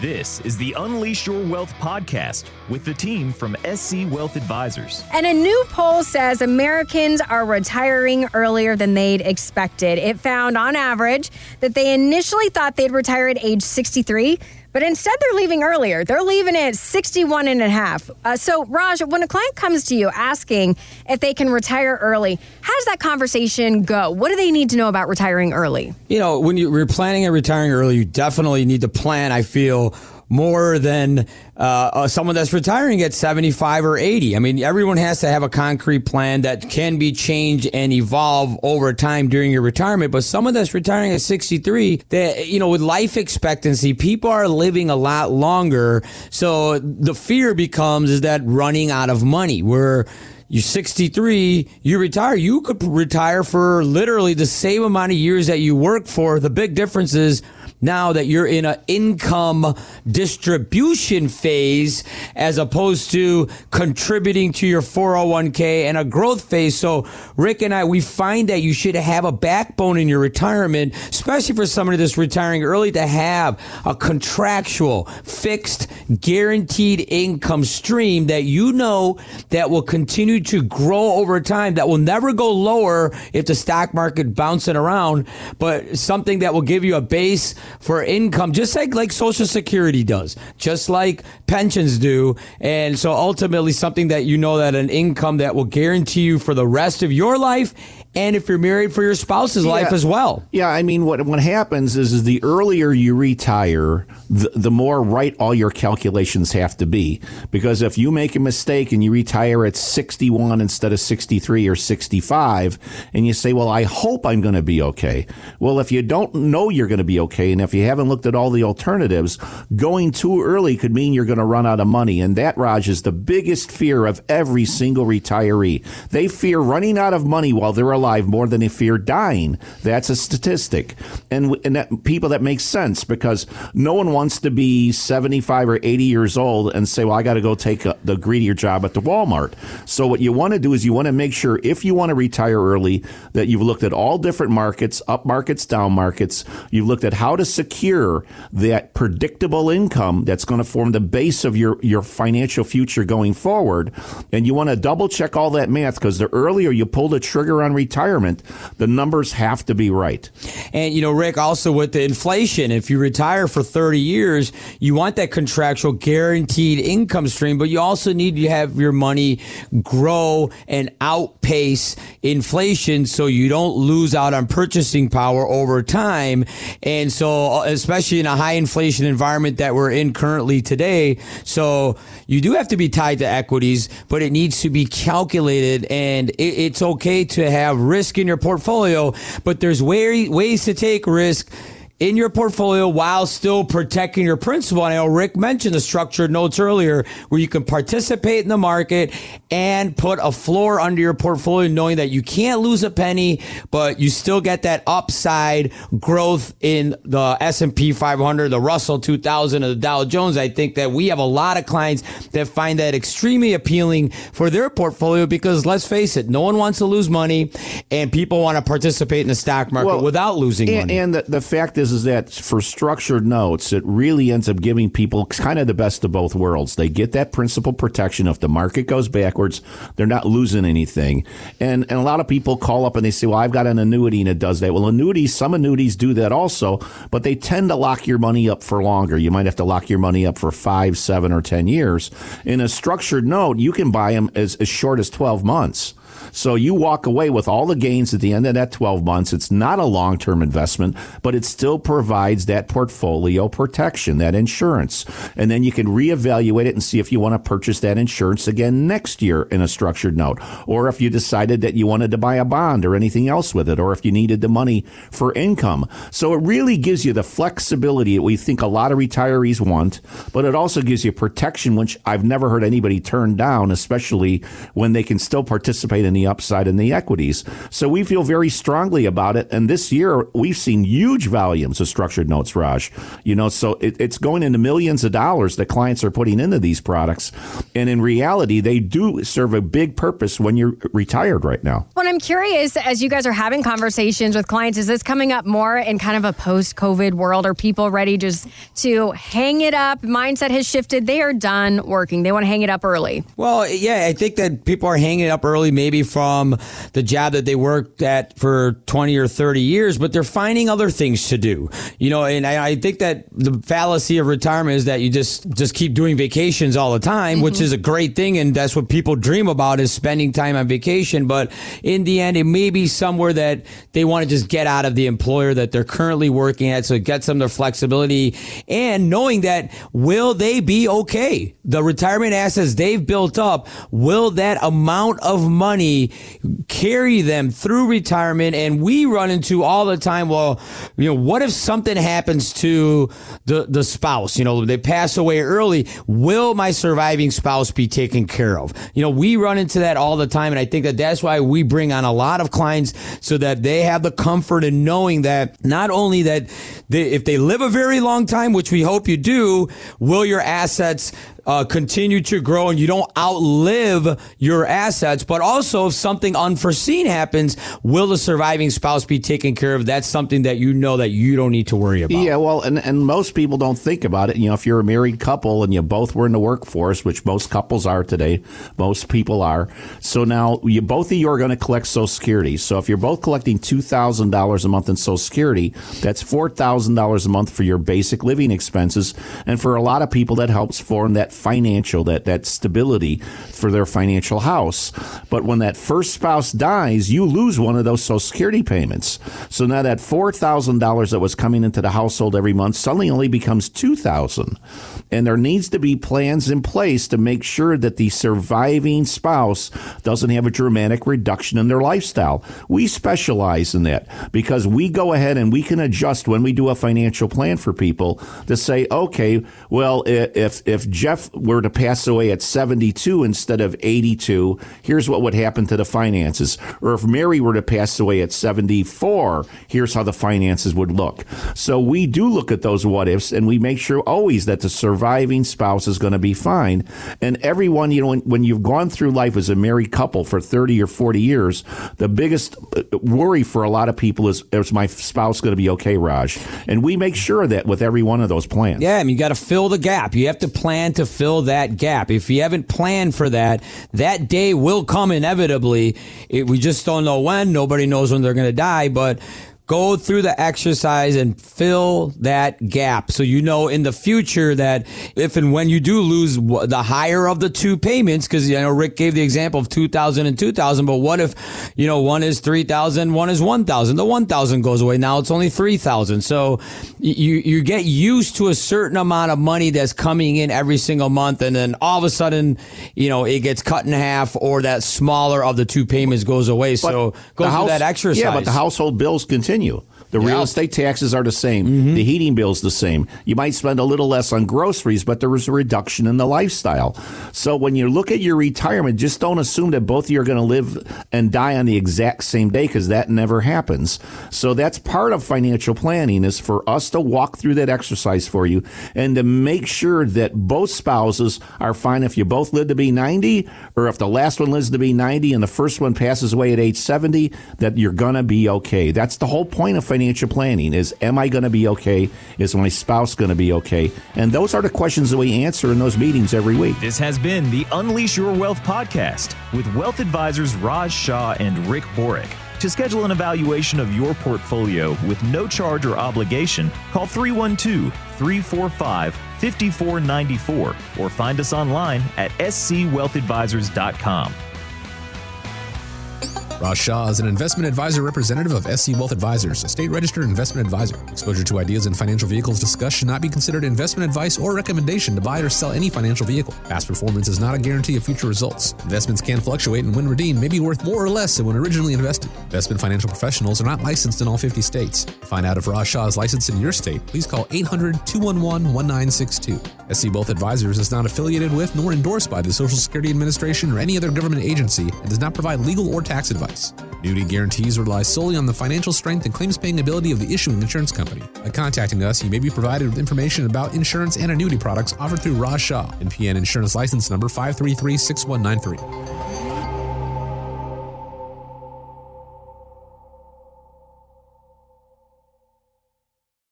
This is the Unleash Your Wealth podcast with the team from SC Wealth Advisors. And a new poll says Americans are retiring earlier than they'd expected. It found on average that they initially thought they'd retire at age 63. But instead, they're leaving earlier. They're leaving at 61 and a half. Uh, so, Raj, when a client comes to you asking if they can retire early, how does that conversation go? What do they need to know about retiring early? You know, when you're planning on retiring early, you definitely need to plan, I feel, more than uh, uh, someone that's retiring at 75 or 80. I mean, everyone has to have a concrete plan that can be changed and evolve over time during your retirement. But someone that's retiring at 63, that, you know, with life expectancy, people are living a lot longer. So the fear becomes is that running out of money where you're 63, you retire, you could retire for literally the same amount of years that you work for. The big difference is now that you're in an income distribution phase as opposed to contributing to your 401k and a growth phase. So Rick and I, we find that you should have a backbone in your retirement, especially for somebody that's retiring early to have a contractual, fixed, guaranteed income stream that you know that will continue to grow over time, that will never go lower if the stock market bouncing around, but something that will give you a base for income, just like, like Social Security does, just like pensions do. And so ultimately something that you know that an income that will guarantee you for the rest of your life and if you're married for your spouse's yeah. life as well. Yeah, I mean, what what happens is, is the earlier you retire, the, the more right all your calculations have to be. Because if you make a mistake and you retire at 61 instead of 63 or 65, and you say, "Well, I hope I'm going to be okay," well, if you don't know you're going to be okay, and if you haven't looked at all the alternatives, going too early could mean you're going to run out of money, and that Raj is the biggest fear of every single retiree. They fear running out of money while they're alive more than they fear dying. That's a statistic. And, and that, people, that makes sense because no one wants to be 75 or 80 years old and say, well, I got to go take a, the greedier job at the Walmart. So what you want to do is you want to make sure if you want to retire early that you've looked at all different markets, up markets, down markets. You've looked at how to secure that predictable income that's going to form the base of your, your financial future going forward. And you want to double check all that math because the earlier you pull the trigger on retirement, retirement, the numbers have to be right. And, you know, Rick, also with the inflation, if you retire for 30 years, you want that contractual guaranteed income stream, but you also need to have your money grow and outpace inflation so you don't lose out on purchasing power over time. And so, uh, especially in a high inflation environment that we're in currently today, so you do have to be tied to equities, but it needs to be calculated and it's okay to have risk in your portfolio, but there's way, ways to take risk in your portfolio while still protecting your principal. And I know Rick mentioned the structured notes earlier where you can participate in the market and put a floor under your portfolio knowing that you can't lose a penny, but you still get that upside growth in the S&P 500, the Russell 2000 and the Dow Jones. I think that we have a lot of clients that find that extremely appealing for their portfolio because let's face it, no one wants to lose money and people want to participate in the stock market well, without losing and, money. And the, the fact is, is that for structured notes, it really ends up giving people kind of the best of both worlds. They get that principal protection. If the market goes backwards, they're not losing anything. And, and a lot of people call up and they say, well, I've got an annuity and it does that. Well, annuities, some annuities do that also, but they tend to lock your money up for longer. You might have to lock your money up for five, seven, or 10 years. In a structured note, you can buy them as, as short as 12 months. So you walk away with all the gains at the end of that 12 months. It's not a long term investment, but it still provides that portfolio protection, that insurance. And then you can reevaluate it and see if you want to purchase that insurance again next year in a structured note, or if you decided that you wanted to buy a bond or anything else with it, or if you needed the money for income. So it really gives you the flexibility that we think a lot of retirees want, but it also gives you protection, which I've never heard anybody turn down, especially when they can still participate in the upside in the equities. So we feel very strongly about it. And this year, we've seen huge volumes of structured notes, Raj. You know, so it, it's going into millions of dollars that clients are putting into these products. And in reality, they do serve a big purpose when you're retired right now. Well, I'm curious, as you guys are having conversations with clients, is this coming up more in kind of a post COVID world? Are people ready just to hang it up? Mindset has shifted. They are done working. They want to hang it up early. Well, yeah, I think that people are hanging it up early, maybe from the job that they worked at for 20 or 30 years, but they're finding other things to do. You know, and I, I think that the fallacy of retirement is that you just just keep doing vacations all the time, mm-hmm. which is a great thing, and that's what people dream about is spending time on vacation. But in the end, it may be somewhere that they want to just get out of the employer that they're currently working at, so it gets them their flexibility and knowing that will they be okay? The retirement assets they've built up, will that amount of money carry them through retirement? And we run into all the time, well, you know, what if something happens to the the spouse? You know, they pass away early. Will my surviving spouse be taken care of? You know, we run into that all the time. And I think that that's why we bring on a lot of clients so that they have the comfort in knowing that not only that they, if they live a very long time, which we hope you do, will your assets uh, continue to grow and you don't outlive your assets. But also, if something unforeseen happens, will the surviving spouse be taken care of? That's something that you know that you don't need to worry about. Yeah, well, and, and most people don't think about it. You know, if you're a married couple and you both were in the workforce, which most couples are today, most people are. So now you both of you are going to collect Social Security. So if you're both collecting two thousand dollars a month in Social Security, that's four thousand dollars a month for your basic living expenses, and for a lot of people, that helps form that financial, that, that stability for their financial house. But when that first spouse dies, you lose one of those Social Security payments. So now that $4,000 that was coming into the household every month suddenly only becomes 2000 And there needs to be plans in place to make sure that the surviving spouse doesn't have a dramatic reduction in their lifestyle. We specialize in that because we go ahead and we can adjust when we do a financial plan for people to say, okay, well, if, if Jeff were to pass away at 72 instead of 82, here's what would happen to the finances. Or if Mary were to pass away at 74, here's how the finances would look. So we do look at those what ifs and we make sure always that the surviving spouse is going to be fine. And everyone, you know, when, when you've gone through life as a married couple for 30 or 40 years, the biggest uh, worry for a lot of people is, is my spouse going to be okay, Raj? And we make sure that with every one of those plans. Yeah, I mean, you got to fill the gap. You have to plan to fill that gap. If you haven't planned for that, that day will come inevitably. It, we just don't know when. Nobody knows when they're going to die, but go through the exercise and fill that gap. So you know in the future that if and when you do lose the higher of the two payments, because you know Rick gave the example of 2000 and 2000, but what if, you know, one is 3000, one is 1000, the 1000 goes away. Now it's only 3000. So you, you get used to a certain amount of money that's coming in every single month. And then all of a sudden, you know, it gets cut in half or that smaller of the two payments goes away. But so go through house, that exercise. Yeah, but the household bills continue continue. The real estate taxes are the same. Mm-hmm. The heating bill's the same. You might spend a little less on groceries, but there is a reduction in the lifestyle. So when you look at your retirement, just don't assume that both of you are going to live and die on the exact same day because that never happens. So that's part of financial planning is for us to walk through that exercise for you and to make sure that both spouses are fine if you both live to be 90 or if the last one lives to be 90 and the first one passes away at age 70, that you're going to be okay. That's the whole point of financial financial planning is am I going to be okay? Is my spouse going to be okay? And those are the questions that we answer in those meetings every week. This has been the Unleash Your Wealth podcast with wealth advisors Raj Shah and Rick Borek. To schedule an evaluation of your portfolio with no charge or obligation, call 312 345 5494 or find us online at scwealthadvisors.com. Raj Shah is an investment advisor representative of SC Wealth Advisors, a state registered investment advisor. Exposure to ideas and financial vehicles discussed should not be considered investment advice or recommendation to buy or sell any financial vehicle. Past performance is not a guarantee of future results. Investments can fluctuate and when redeemed may be worth more or less than when originally invested. Investment financial professionals are not licensed in all 50 states. To find out if Raj Shah is licensed in your state, please call 800 211 1962. SC Wealth Advisors is not affiliated with nor endorsed by the Social Security Administration or any other government agency and does not provide legal or tax advice. Annuity guarantees rely solely on the financial strength and claims paying ability of the issuing insurance company. By contacting us, you may be provided with information about insurance and annuity products offered through Raj Shah, NPN Insurance License Number 5336193.